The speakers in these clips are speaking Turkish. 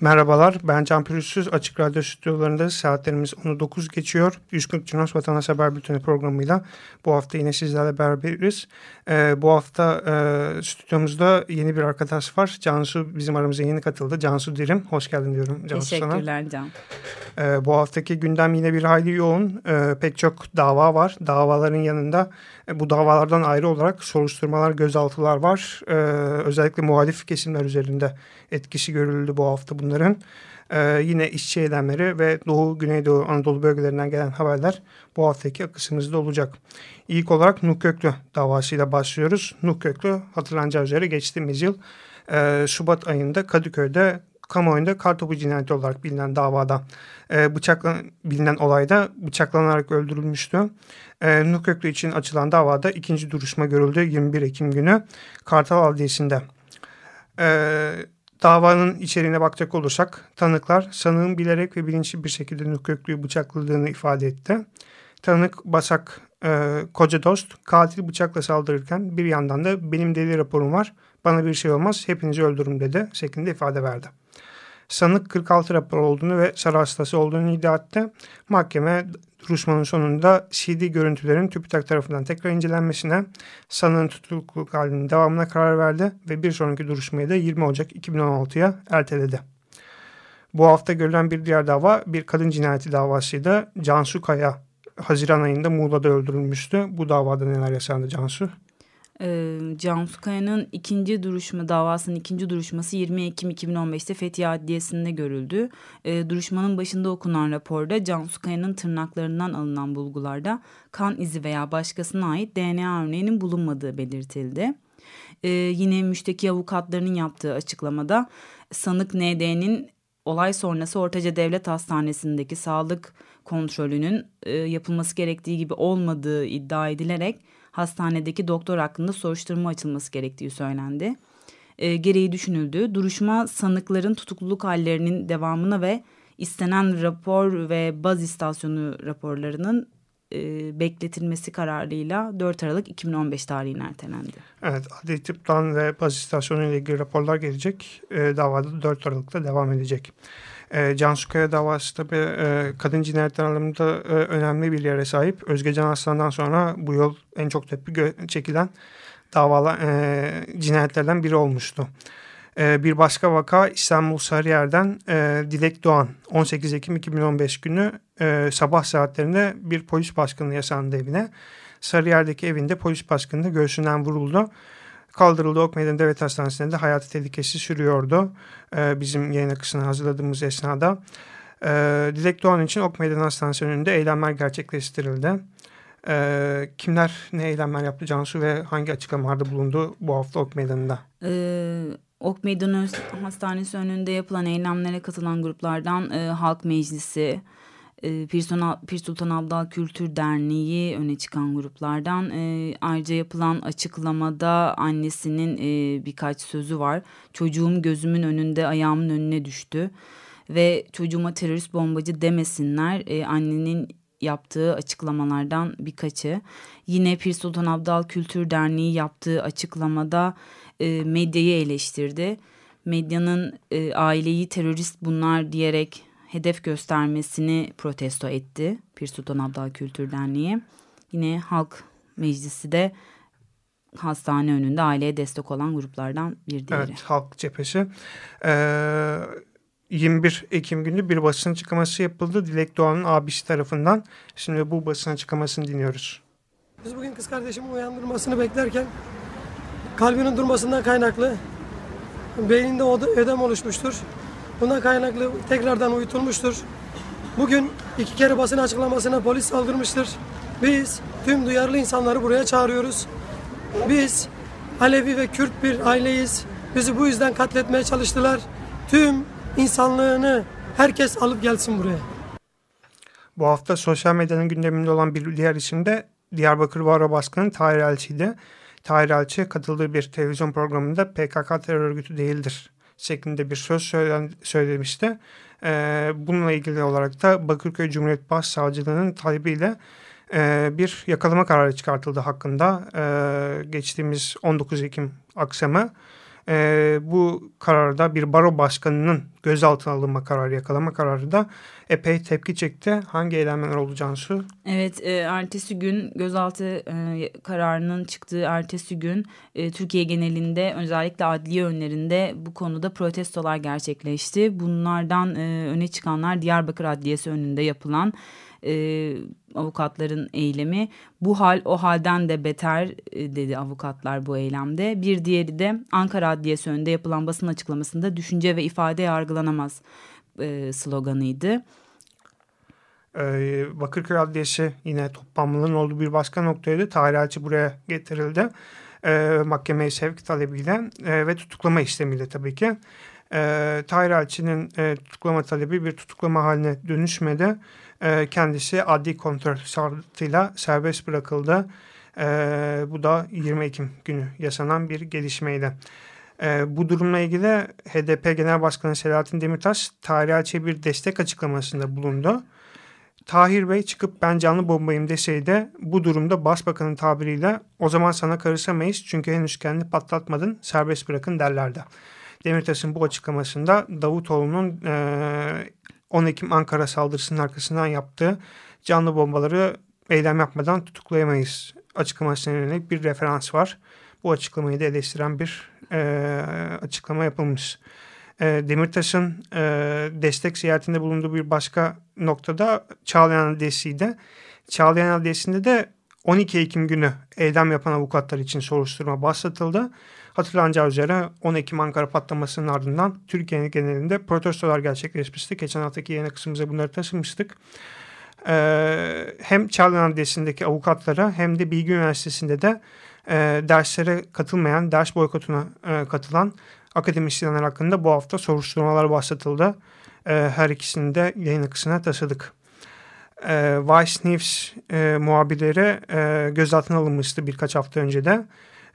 Merhabalar, ben Can Pürüzsüz. Açık Radyo stüdyolarında saatlerimiz 10'u 9 geçiyor. 140 Cunos Vatandaş Haber Bülteni programıyla bu hafta yine sizlerle beraberiz. Ee, bu hafta e, stüdyomuzda yeni bir arkadaş var. Cansu bizim aramıza yeni katıldı. Cansu Dirim, hoş geldin diyorum Cansu Teşekkürler sana. Can. Ee, bu haftaki gündem yine bir hayli yoğun. Ee, pek çok dava var. Davaların yanında e, bu davalardan ayrı olarak soruşturmalar, gözaltılar var. Ee, özellikle muhalif kesimler üzerinde etkisi görüldü bu hafta bunların. Ee, yine işçi eylemleri ve Doğu, Güneydoğu, Anadolu bölgelerinden gelen haberler bu haftaki akışımızda olacak. İlk olarak Nuh Köklü davasıyla başlıyoruz. Nuh Köklü hatırlanacağı üzere geçtiğimiz yıl e, Şubat ayında Kadıköy'de kamuoyunda kartopu cinayeti olarak bilinen davada e, bıçakla, bilinen olayda bıçaklanarak öldürülmüştü. E, Nuh Köklü için açılan davada ikinci duruşma görüldü 21 Ekim günü Kartal Adliyesi'nde. E, davanın içeriğine bakacak olursak tanıklar sanığın bilerek ve bilinçli bir şekilde Nuh Köklü'yü bıçakladığını ifade etti. Tanık Basak e, koca dost katil bıçakla saldırırken bir yandan da benim deli raporum var bana bir şey olmaz hepinizi öldürürüm dedi şeklinde ifade verdi. Sanık 46 rapor olduğunu ve sarı hastası olduğunu iddia etti. Mahkeme duruşmanın sonunda CD görüntülerin TÜBİTAK tarafından tekrar incelenmesine, sanığın tutukluluk halinin devamına karar verdi ve bir sonraki duruşmayı da 20 Ocak 2016'ya erteledi. Bu hafta görülen bir diğer dava bir kadın cinayeti davasıydı. Cansu Kaya Haziran ayında Muğla'da öldürülmüştü. Bu davada neler yaşandı Cansu? Cansu Kaya'nın ikinci duruşma davasının ikinci duruşması 20 Ekim 2015'te Fethiye Adliyesi'nde görüldü. Duruşmanın başında okunan raporda Cansu Kaya'nın tırnaklarından alınan bulgularda kan izi veya başkasına ait DNA örneğinin bulunmadığı belirtildi. Yine müşteki avukatlarının yaptığı açıklamada sanık ND'nin olay sonrası Ortaca Devlet Hastanesi'ndeki sağlık kontrolünün yapılması gerektiği gibi olmadığı iddia edilerek hastanedeki doktor hakkında soruşturma açılması gerektiği söylendi. E, gereği düşünüldü. Duruşma sanıkların tutukluluk hallerinin devamına ve istenen rapor ve baz istasyonu raporlarının e, bekletilmesi kararıyla 4 Aralık 2015 tarihine ertelendi. Evet, adli tıptan ve baz istasyonu ile ilgili raporlar gelecek. E, davada 4 Aralık'ta devam edecek. E, Cansu Kaya davası tabii e, kadın cinayetler alanında e, önemli bir yere sahip. Özge Can Aslan'dan sonra bu yıl en çok tepki çekilen davalar, e, cinayetlerden biri olmuştu. E, bir başka vaka İstanbul Sarıyer'den e, Dilek Doğan 18 Ekim 2015 günü e, sabah saatlerinde bir polis baskını yaşandı evine. Sarıyer'deki evinde polis baskınında göğsünden vuruldu. Kaldırıldı Ok Meydanı Devlet Hastanesi'nde de hayatı tehlikesi sürüyordu. Ee, bizim yayın akışını hazırladığımız esnada. Ee, Dilek Doğan için Ok Meydanı Hastanesi önünde eylemler gerçekleştirildi. Ee, kimler ne eylemler yaptı Cansu ve hangi açıklamalarda bulundu bu hafta Ok Meydanı'nda? Ee, Ok Meydanı Hastanesi önünde yapılan eylemlere katılan gruplardan e, Halk Meclisi, e, Pir, Sultan Abdal Kültür Derneği öne çıkan gruplardan. E, ayrıca yapılan açıklamada annesinin e, birkaç sözü var. Çocuğum gözümün önünde ayağımın önüne düştü ve çocuğuma terörist bombacı demesinler. Annenin yaptığı açıklamalardan birkaçı. Yine Pir Sultan Abdal Kültür Derneği yaptığı açıklamada e, medyayı eleştirdi. Medyanın e, aileyi terörist bunlar diyerek hedef göstermesini protesto etti Pir Sultan Abdal Kültür Derneği. Yine Halk Meclisi de hastane önünde aileye destek olan gruplardan bir diğeri. Evet, Halk Cephesi. Ee, 21 Ekim günü bir basın açıklaması yapıldı Dilek Doğan'ın abisi tarafından. Şimdi bu basın açıklamasını dinliyoruz. Biz bugün kız kardeşimin uyandırmasını beklerken kalbinin durmasından kaynaklı beyninde ödem oluşmuştur. Buna kaynaklı tekrardan uyutulmuştur. Bugün iki kere basın açıklamasına polis saldırmıştır. Biz tüm duyarlı insanları buraya çağırıyoruz. Biz Alevi ve Kürt bir aileyiz. Bizi bu yüzden katletmeye çalıştılar. Tüm insanlığını herkes alıp gelsin buraya. Bu hafta sosyal medyanın gündeminde olan bir diğer isim de Diyarbakır Baro Baskını Tahir Elçi'ydi. Tahir Elçi katıldığı bir televizyon programında PKK terör örgütü değildir şeklinde bir söz söylen, söylemişti. Ee, bununla ilgili olarak da Bakırköy Cumhuriyet Başsavcılığı'nın talebiyle e, bir yakalama kararı çıkartıldı hakkında. E, geçtiğimiz 19 Ekim akşamı e, bu kararda bir baro başkanının gözaltına alınma kararı, yakalama kararı da epey tepki çekti. Hangi eylemler oldu Cansu? Evet, e, ertesi gün gözaltı e, kararının çıktığı ertesi gün e, Türkiye genelinde özellikle adliye önlerinde bu konuda protestolar gerçekleşti. Bunlardan e, öne çıkanlar Diyarbakır Adliyesi önünde yapılan e, avukatların eylemi. Bu hal o halden de beter e, dedi avukatlar bu eylemde. Bir diğeri de Ankara Adliyesi önünde yapılan basın açıklamasında düşünce ve ifade yargılanamaz e, sloganıydı. Ee, Bakırköy Adliyesi yine toplanmanın olduğu bir başka noktaydı. Tahir buraya getirildi. Ee, mahkemeye sevk talebiyle e, ve tutuklama işlemiyle tabii ki. Ee, Tahir Elçi'nin e, tutuklama talebi bir tutuklama haline dönüşmedi. E, kendisi adli kontrol şartıyla serbest bırakıldı. E, bu da 20 Ekim günü yaşanan bir gelişmeydi. E, bu durumla ilgili HDP Genel Başkanı Selahattin Demirtaş tarihçe bir destek açıklamasında bulundu. Tahir Bey çıkıp ben canlı bombayım deseydi bu durumda Başbakanın tabiriyle o zaman sana karışamayız çünkü henüz kendini patlatmadın serbest bırakın derlerdi. Demirtaş'ın bu açıklamasında Davutoğlu'nun e, 10 Ekim Ankara saldırısının arkasından yaptığı canlı bombaları eylem yapmadan tutuklayamayız açıklamasına yönelik bir referans var. Bu açıklamayı da eleştiren bir e, açıklama yapılmış. E, Demirtaş'ın e, destek ziyaretinde bulunduğu bir başka noktada Çağlayan Adliyesi'de. Çağlayan Adliyesi'nde de 12 Ekim günü eylem yapan avukatlar için soruşturma başlatıldı. Hatırlanacağı üzere 10 Ekim Ankara patlamasının ardından Türkiye genelinde protestolar gerçekleşmişti. Geçen haftaki yeni kısmımıza bunları taşımıştık. Ee, hem Çağlayan Adliyesi'ndeki avukatlara hem de Bilgi Üniversitesi'nde de e, derslere katılmayan, ders boykotuna e, katılan akademisyenler hakkında bu hafta soruşturmalar başlatıldı. E, her ikisini de yayın akısına taşıdık. E, Vice News e, muhabirleri e, gözaltına alınmıştı birkaç hafta önce de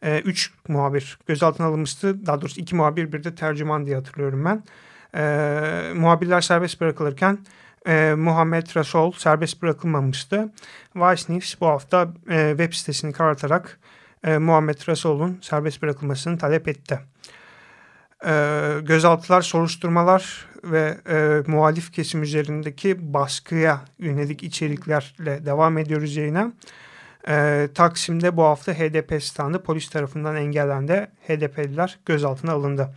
e, üç muhabir gözaltına alınmıştı. Daha doğrusu iki muhabir bir de tercüman diye hatırlıyorum ben. E, muhabirler serbest bırakılırken e, Muhammed Rasol serbest bırakılmamıştı. Vice News bu hafta e, web sitesini karartarak e, Muhammed Rasol'un serbest bırakılmasını talep etti. E, gözaltılar, soruşturmalar ve e, muhalif kesim üzerindeki baskıya yönelik içeriklerle devam ediyoruz yayına. E, Taksim'de bu hafta HDP standı polis tarafından engellendi. HDP'liler gözaltına alındı.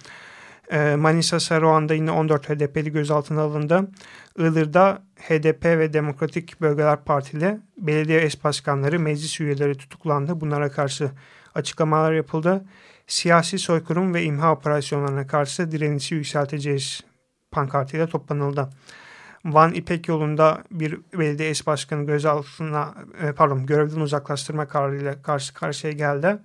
E, Manisa Saruhan'da yine 14 HDP'li gözaltına alındı. Iğdır'da HDP ve Demokratik Bölgeler Partili belediye eş başkanları, meclis üyeleri tutuklandı. Bunlara karşı açıklamalar yapıldı. Siyasi soykırım ve imha operasyonlarına karşı direnişi yükselteceğiz pankartıyla toplanıldı. Van İpek yolunda bir belediye eş başkanı gözaltına e, pardon görevden uzaklaştırma kararıyla karşı karşıya geldi.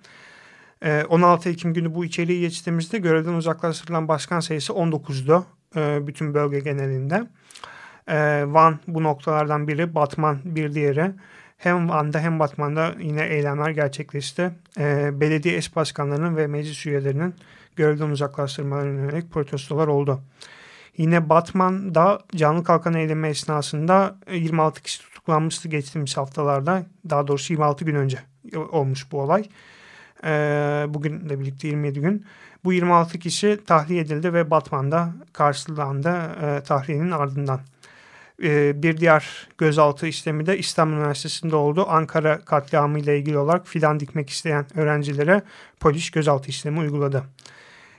16 e, Ekim günü bu içeriği geçtiğimizde görevden uzaklaştırılan başkan sayısı 19'du e, bütün bölge genelinde. Van bu noktalardan biri, Batman bir diğeri. Hem Van'da hem Batman'da yine eylemler gerçekleşti. Belediye eş başkanlarının ve meclis üyelerinin görevden uzaklaştırmalarına yönelik protestolar oldu. Yine Batman'da canlı kalkan eylemi esnasında 26 e, kişi tutuklanmıştı geçtiğimiz haftalarda. Daha doğrusu 26 gün önce olmuş bu olay. Ee, bugün de birlikte 27 gün. Bu 26 kişi tahliye edildi ve Batman'da karşılandı e, tahliyenin ardından. Ee, bir diğer gözaltı işlemi de İstanbul Üniversitesi'nde oldu. Ankara katliamı ile ilgili olarak filan dikmek isteyen öğrencilere polis gözaltı işlemi uyguladı.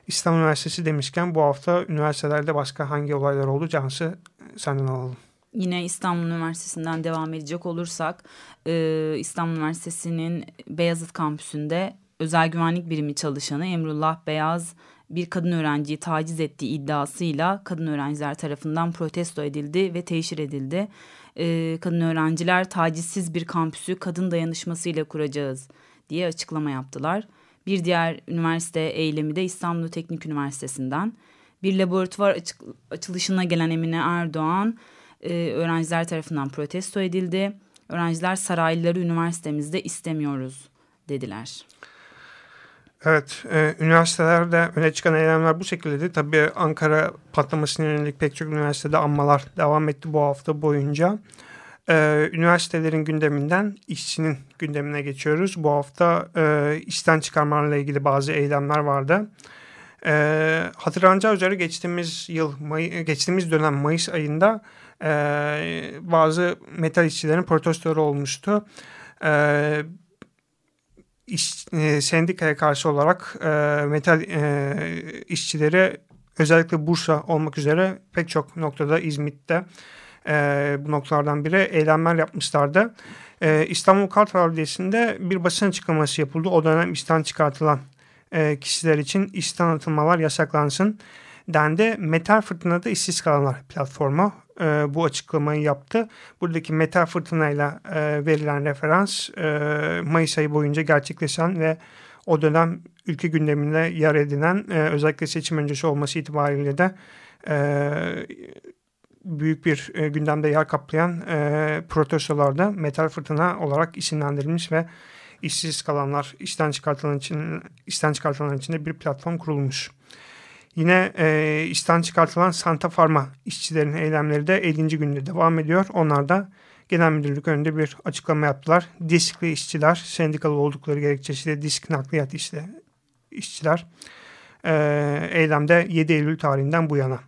İstanbul Üniversitesi demişken bu hafta üniversitelerde başka hangi olaylar oldu? Cansı senden alalım. Yine İstanbul Üniversitesi'nden devam edecek olursak e, İstanbul Üniversitesi'nin Beyazıt kampüsünde özel güvenlik birimi çalışanı Emrullah Beyaz bir kadın öğrenciyi taciz ettiği iddiasıyla kadın öğrenciler tarafından protesto edildi ve teşhir edildi. E, kadın öğrenciler tacizsiz bir kampüsü kadın dayanışmasıyla kuracağız diye açıklama yaptılar. Bir diğer üniversite eylemi de İstanbul Teknik Üniversitesi'nden. Bir laboratuvar açık, açılışına gelen Emine Erdoğan e, öğrenciler tarafından protesto edildi. Öğrenciler sarayları üniversitemizde istemiyoruz dediler. Evet, e, üniversitelerde öne çıkan eylemler bu şekildeydi. Tabii Ankara patlamasına yönelik pek çok üniversitede anmalar devam etti bu hafta boyunca. E, üniversitelerin gündeminden işçinin gündemine geçiyoruz. Bu hafta e, işten çıkarmalarla ilgili bazı eylemler vardı. E, hatırlanacağı üzere geçtiğimiz yıl, May geçtiğimiz dönem Mayıs ayında e, bazı metal işçilerin protestoları olmuştu. E, iş, e, sendikaya karşı olarak e, metal e, işçileri özellikle Bursa olmak üzere pek çok noktada İzmit'te e, bu noktalardan biri eylemler yapmışlardı. E, İstanbul Kartal Adliyesi'nde bir basın açıklaması yapıldı. O dönem işten çıkartılan e, kişiler için işten atılmalar yasaklansın dendi. Metal Fırtına'da işsiz kalanlar platformu e, bu açıklamayı yaptı. Buradaki Metal Fırtına'yla e, verilen referans e, Mayıs ayı boyunca gerçekleşen ve o dönem ülke gündeminde yer edinen e, özellikle seçim öncesi olması itibariyle de e, büyük bir e, gündemde yer kaplayan e, protestolarda metal fırtına olarak isimlendirilmiş ve işsiz kalanlar işten çıkartılan için işten çıkartılan için de bir platform kurulmuş. Yine e, işten çıkartılan Santa Pharma işçilerin eylemleri de 50. günde devam ediyor. Onlar da genel müdürlük önünde bir açıklama yaptılar. Diskli işçiler, sendikalı oldukları gerekçesiyle disk nakliyat işte, işçiler e, eylemde 7 Eylül tarihinden bu yana.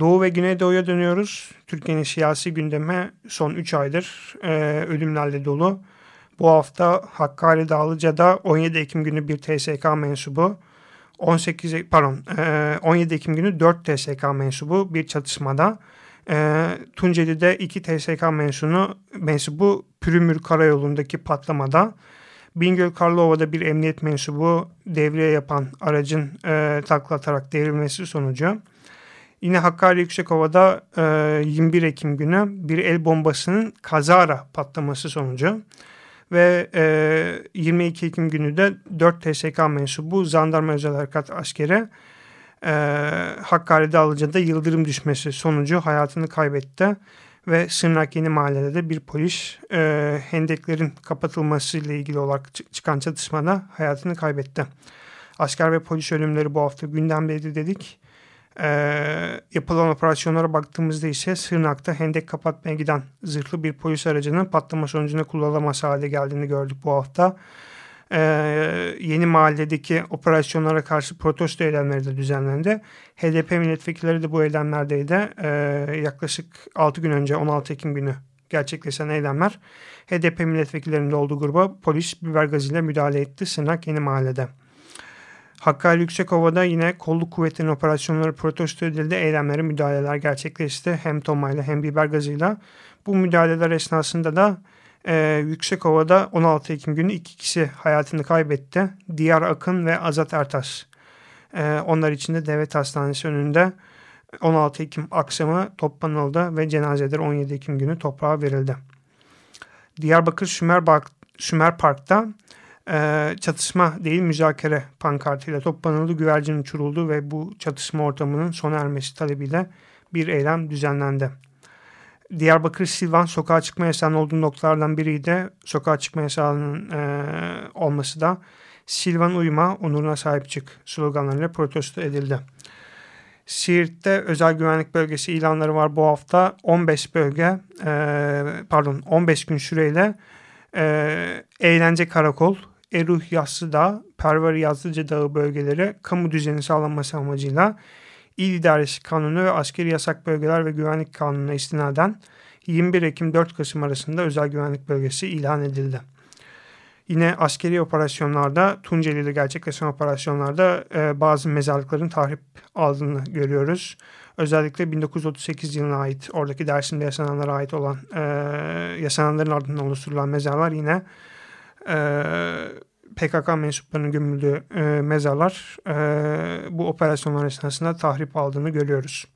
Doğu ve Güneydoğu'ya dönüyoruz. Türkiye'nin siyasi gündemi son 3 aydır e, ölümlerle dolu. Bu hafta Hakkari Dağlıca'da 17 Ekim günü bir TSK mensubu 18 pardon 17 Ekim günü 4 TSK mensubu bir çatışmada. E, Tunceli'de 2 TSK mensunu mensubu Pürümür Karayolu'ndaki patlamada. Bingöl Karlova'da bir emniyet mensubu devriye yapan aracın e, taklatarak devrilmesi sonucu. Yine Hakkari Yüksekova'da e, 21 Ekim günü bir el bombasının kazara patlaması sonucu ve e, 22 Ekim günü de 4 TSK mensubu Zandarma Özel Harekat Askeri e, Hakkari'de Alıca'da yıldırım düşmesi sonucu hayatını kaybetti. Ve Sırnak Yeni Mahalle'de de bir polis e, hendeklerin kapatılması ile ilgili olarak çıkan çatışmada hayatını kaybetti. Asker ve polis ölümleri bu hafta gündemdeydi dedik. E, yapılan operasyonlara baktığımızda ise Sırnak'ta hendek kapatmaya giden zırhlı bir polis aracının patlama sonucunda kullanılamaz hale geldiğini gördük bu hafta. E, yeni mahalledeki operasyonlara karşı protesto eylemleri de düzenlendi. HDP milletvekilleri de bu eylemlerdeydi. E, yaklaşık 6 gün önce 16 Ekim günü gerçekleşen eylemler HDP milletvekillerinin olduğu gruba polis biber gazıyla müdahale etti Sırnak Yeni Mahalle'de. Hakkari Yüksekova'da yine kolluk kuvvetlerinin operasyonları protesto edildi. Eylemlere müdahaleler gerçekleşti. Hem tomayla hem biber gazıyla. Bu müdahaleler esnasında da e, Yüksekova'da 16 Ekim günü iki kişi hayatını kaybetti. Diyar Akın ve Azat Ertas. E, onlar için de devlet hastanesi önünde 16 Ekim akşamı toplanıldı ve cenazeler 17 Ekim günü toprağa verildi. Diyarbakır Sümer, Park, Sümer Park'ta e, çatışma değil müzakere pankartıyla toplanıldı, güvercin uçuruldu ve bu çatışma ortamının sona ermesi talebiyle bir eylem düzenlendi. Diyarbakır Silvan sokağa çıkma yasağının olduğu noktalardan biriydi. Sokağa çıkma yasağının e, olması da Silvan uyma, onuruna sahip çık sloganlarıyla protesto edildi. Siirt'te özel güvenlik bölgesi ilanları var bu hafta. 15 bölge, e, pardon 15 gün süreyle e, eğlence karakol, Eruh Yassıdağ, Perver Yazlıca Dağı bölgeleri kamu düzeni sağlanması amacıyla İl İdaresi Kanunu ve Askeri Yasak Bölgeler ve Güvenlik Kanunu'na istinaden 21 Ekim 4 Kasım arasında özel güvenlik bölgesi ilan edildi. Yine askeri operasyonlarda Tunceli'de gerçekleşen operasyonlarda e, bazı mezarlıkların tahrip aldığını görüyoruz. Özellikle 1938 yılına ait oradaki Dersim'de yaşananlara ait olan e, yaşananların ardından oluşturulan mezarlar yine PKK mensuplarının gömüldüğü e, mezarlar e, bu operasyonlar esnasında tahrip aldığını görüyoruz.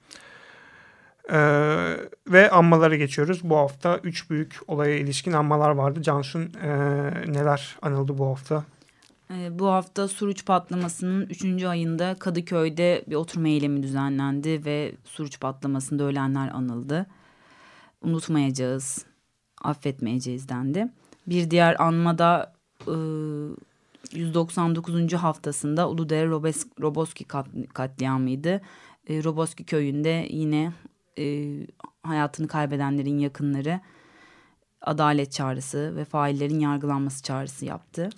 E, ve anmalara geçiyoruz. Bu hafta üç büyük olaya ilişkin anmalar vardı. Cansun e, neler anıldı bu hafta? E, bu hafta Suruç patlamasının 3. ayında Kadıköy'de bir oturma eylemi düzenlendi ve Suruç patlamasında ölenler anıldı. Unutmayacağız, affetmeyeceğiz dendi. Bir diğer anmada e, 199. haftasında Uludere Roboski kat, katliamıydı. E, Roboski köyünde yine e, hayatını kaybedenlerin yakınları adalet çağrısı ve faillerin yargılanması çağrısı yaptı.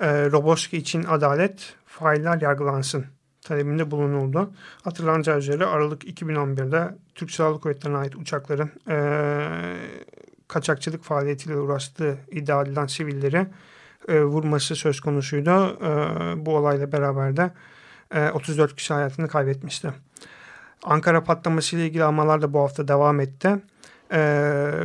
E, Roboski için adalet, failler yargılansın talebinde bulunuldu. Hatırlanacağı üzere Aralık 2011'de Türk Silahlı Kuvvetleri'ne ait uçakların e, kaçakçılık faaliyetiyle uğraştığı iddia edilen sivilleri e, vurması söz konusuydu. E, bu olayla beraber de e, 34 kişi hayatını kaybetmişti. Ankara patlaması ile ilgili almalar da bu hafta devam etti. E,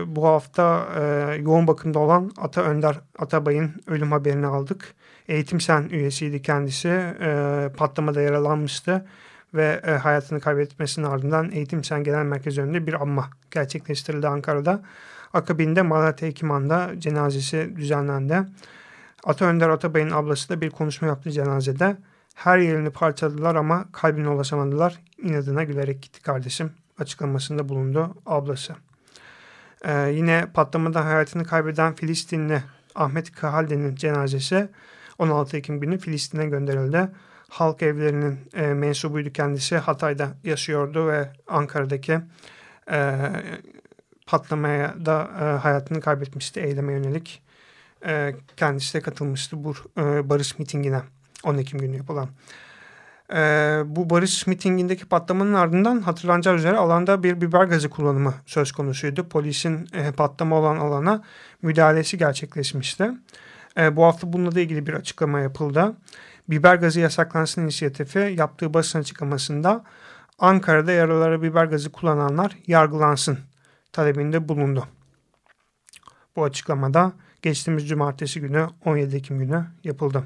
bu hafta e, yoğun bakımda olan Ata Önder Atabay'ın ölüm haberini aldık. Eğitim Sen üyesiydi kendisi. E, patlamada yaralanmıştı ve e, hayatını kaybetmesinin ardından Eğitim Sen Genel Merkezi önünde bir anma gerçekleştirildi Ankara'da. Akabinde Malatya Hekiman'da cenazesi düzenlendi. Ata Önder Atabay'ın ablası da bir konuşma yaptı cenazede. Her yerini parçaladılar ama kalbine ulaşamadılar. İnadına gülerek gitti kardeşim açıklamasında bulundu ablası. Ee, yine patlamada hayatını kaybeden Filistinli Ahmet Kahalde'nin cenazesi 16 Ekim günü Filistin'e gönderildi. Halk evlerinin e, mensubuydu kendisi. Hatay'da yaşıyordu ve Ankara'daki e, patlamaya da e, hayatını kaybetmişti eyleme yönelik. E, kendisi de katılmıştı bu e, barış mitingine 10 Ekim günü yapılan. E, bu barış mitingindeki patlamanın ardından hatırlanacağı üzere alanda bir biber gazı kullanımı söz konusuydu. Polisin e, patlama olan alana müdahalesi gerçekleşmişti. E, bu hafta bununla da ilgili bir açıklama yapıldı. Biber gazı yasaklansın inisiyatifi yaptığı basın açıklamasında Ankara'da yaralara biber gazı kullananlar yargılansın talebinde bulundu. Bu açıklamada geçtiğimiz cumartesi günü 17 Ekim günü yapıldı.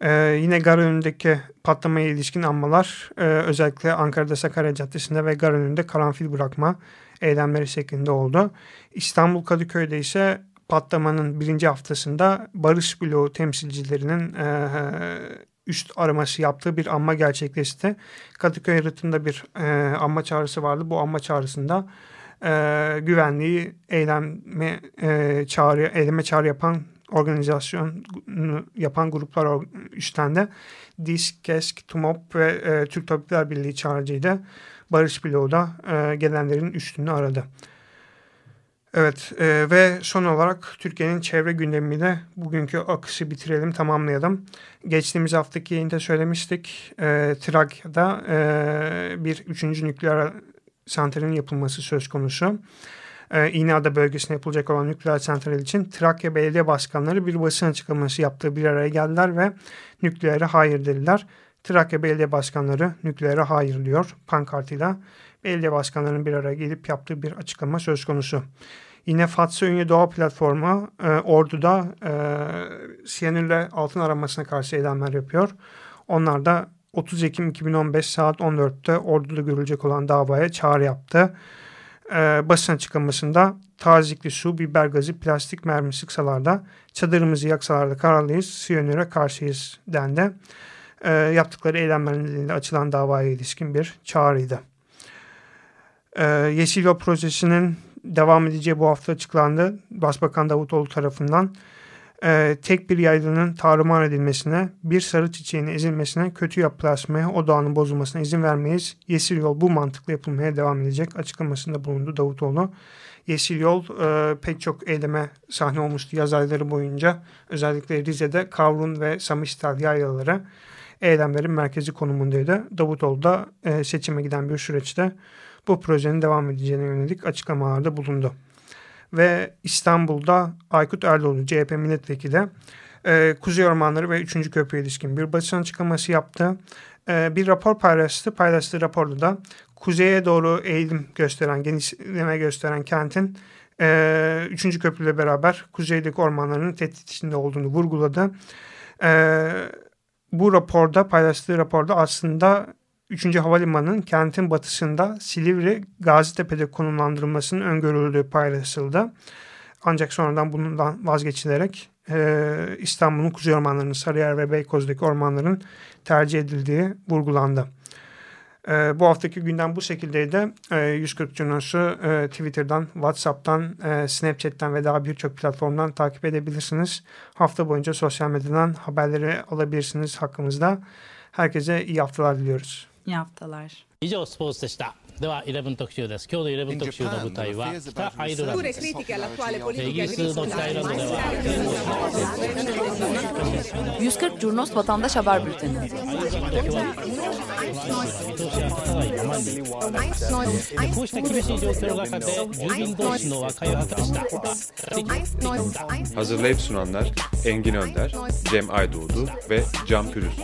Ee, yine gar önündeki patlamaya ilişkin anmalar e, özellikle Ankara'da Sakarya Caddesi'nde ve gar önünde karanfil bırakma eylemleri şeklinde oldu. İstanbul Kadıköy'de ise patlamanın birinci haftasında Barış Bloğu temsilcilerinin e, üst araması yaptığı bir anma gerçekleşti. Kadıköy rıtında bir e, anma çağrısı vardı. Bu anma çağrısında e, güvenliği eyleme e, çağrı eyleme çağrı yapan organizasyon yapan gruplar üstlendi. DİSK, KESK, TUMOP ve e, Türk Tabipler Birliği çağrıcıydı. Barış Bloğu da e, gelenlerin üstünü aradı. Evet e, ve son olarak Türkiye'nin çevre gündemiyle bugünkü akışı bitirelim, tamamlayalım. Geçtiğimiz haftaki yayında söylemiştik. E, Trakya'da e, bir üçüncü nükleer santralin yapılması söz konusu. Ee, İğneada bölgesine yapılacak olan nükleer santral için Trakya Belediye Başkanları bir basın açıklaması yaptığı bir araya geldiler ve nükleere hayır dediler. Trakya Belediye Başkanları nükleere hayır diyor pankartıyla. Belediye başkanlarının bir araya gelip yaptığı bir açıklama söz konusu. Yine Fatsa Ünye Doğa Platformu e, Ordu'da e, siyanürle altın aramasına karşı eylemler yapıyor. Onlar da 30 Ekim 2015 saat 14'te Ordu'da görülecek olan davaya çağrı yaptı. Ee, basın açıklamasında tazikli su, biber gazı, plastik mermi sıksalarda, çadırımızı yaksalarda kararlıyız, siyanüre karşıyız dendi. Ee, yaptıkları eylemler açılan davaya ilişkin bir çağrıydı. Ee, Yeşil Yol Projesi'nin devam edeceği bu hafta açıklandı. Başbakan Davutoğlu tarafından e, tek bir yaylının tarumar edilmesine, bir sarı çiçeğin ezilmesine, kötü yapılaşmaya, o doğanın bozulmasına izin vermeyiz. Yeşil yol bu mantıkla yapılmaya devam edecek açıklamasında bulundu Davutoğlu. Yeşil yol e, pek çok eyleme sahne olmuştu yaz ayları boyunca. Özellikle Rize'de Kavrun ve Samıştal yaylaları eylemlerin merkezi konumundaydı. Davutoğlu da e, seçime giden bir süreçte bu projenin devam edeceğine yönelik açıklamalarda bulundu ve İstanbul'da Aykut Erdoğdu CHP milletvekili e, Kuzey Ormanları ve 3. Köprü'ye ilişkin bir basın açıklaması yaptı. E, bir rapor paylaştı. Paylaştığı raporda da kuzeye doğru eğilim gösteren, genişleme gösteren kentin e, üçüncü köprüyle beraber kuzeydeki ormanların tehdit içinde olduğunu vurguladı. E, bu raporda paylaştığı raporda aslında 3. Havalimanı'nın kentin batısında Silivri Gazitepe'de konumlandırılmasının öngörüldüğü paylaşıldı. Ancak sonradan bundan vazgeçilerek e, İstanbul'un kuzey ormanlarının Sarıyer ve Beykoz'daki ormanların tercih edildiği vurgulandı. E, bu haftaki gündem bu şekildeydi. E, 140 Cunos'u e, Twitter'dan, Whatsapp'tan, e, Snapchat'ten ve daha birçok platformdan takip edebilirsiniz. Hafta boyunca sosyal medyadan haberleri alabilirsiniz hakkımızda. Herkese iyi haftalar diliyoruz. İyi haftalar. 以上スポーツでしたでは11特集です今日の11特集の舞台は北アイルランドですイギリスの北アイルランドでは140 Curnos Vatandaş Haber Bülteni こうした厳しい状況の中で住民同士の和解を図りした Hazırlayıp sunanlar Engin Önder, Cem Aydoğdu ve Can Pürüzsüz.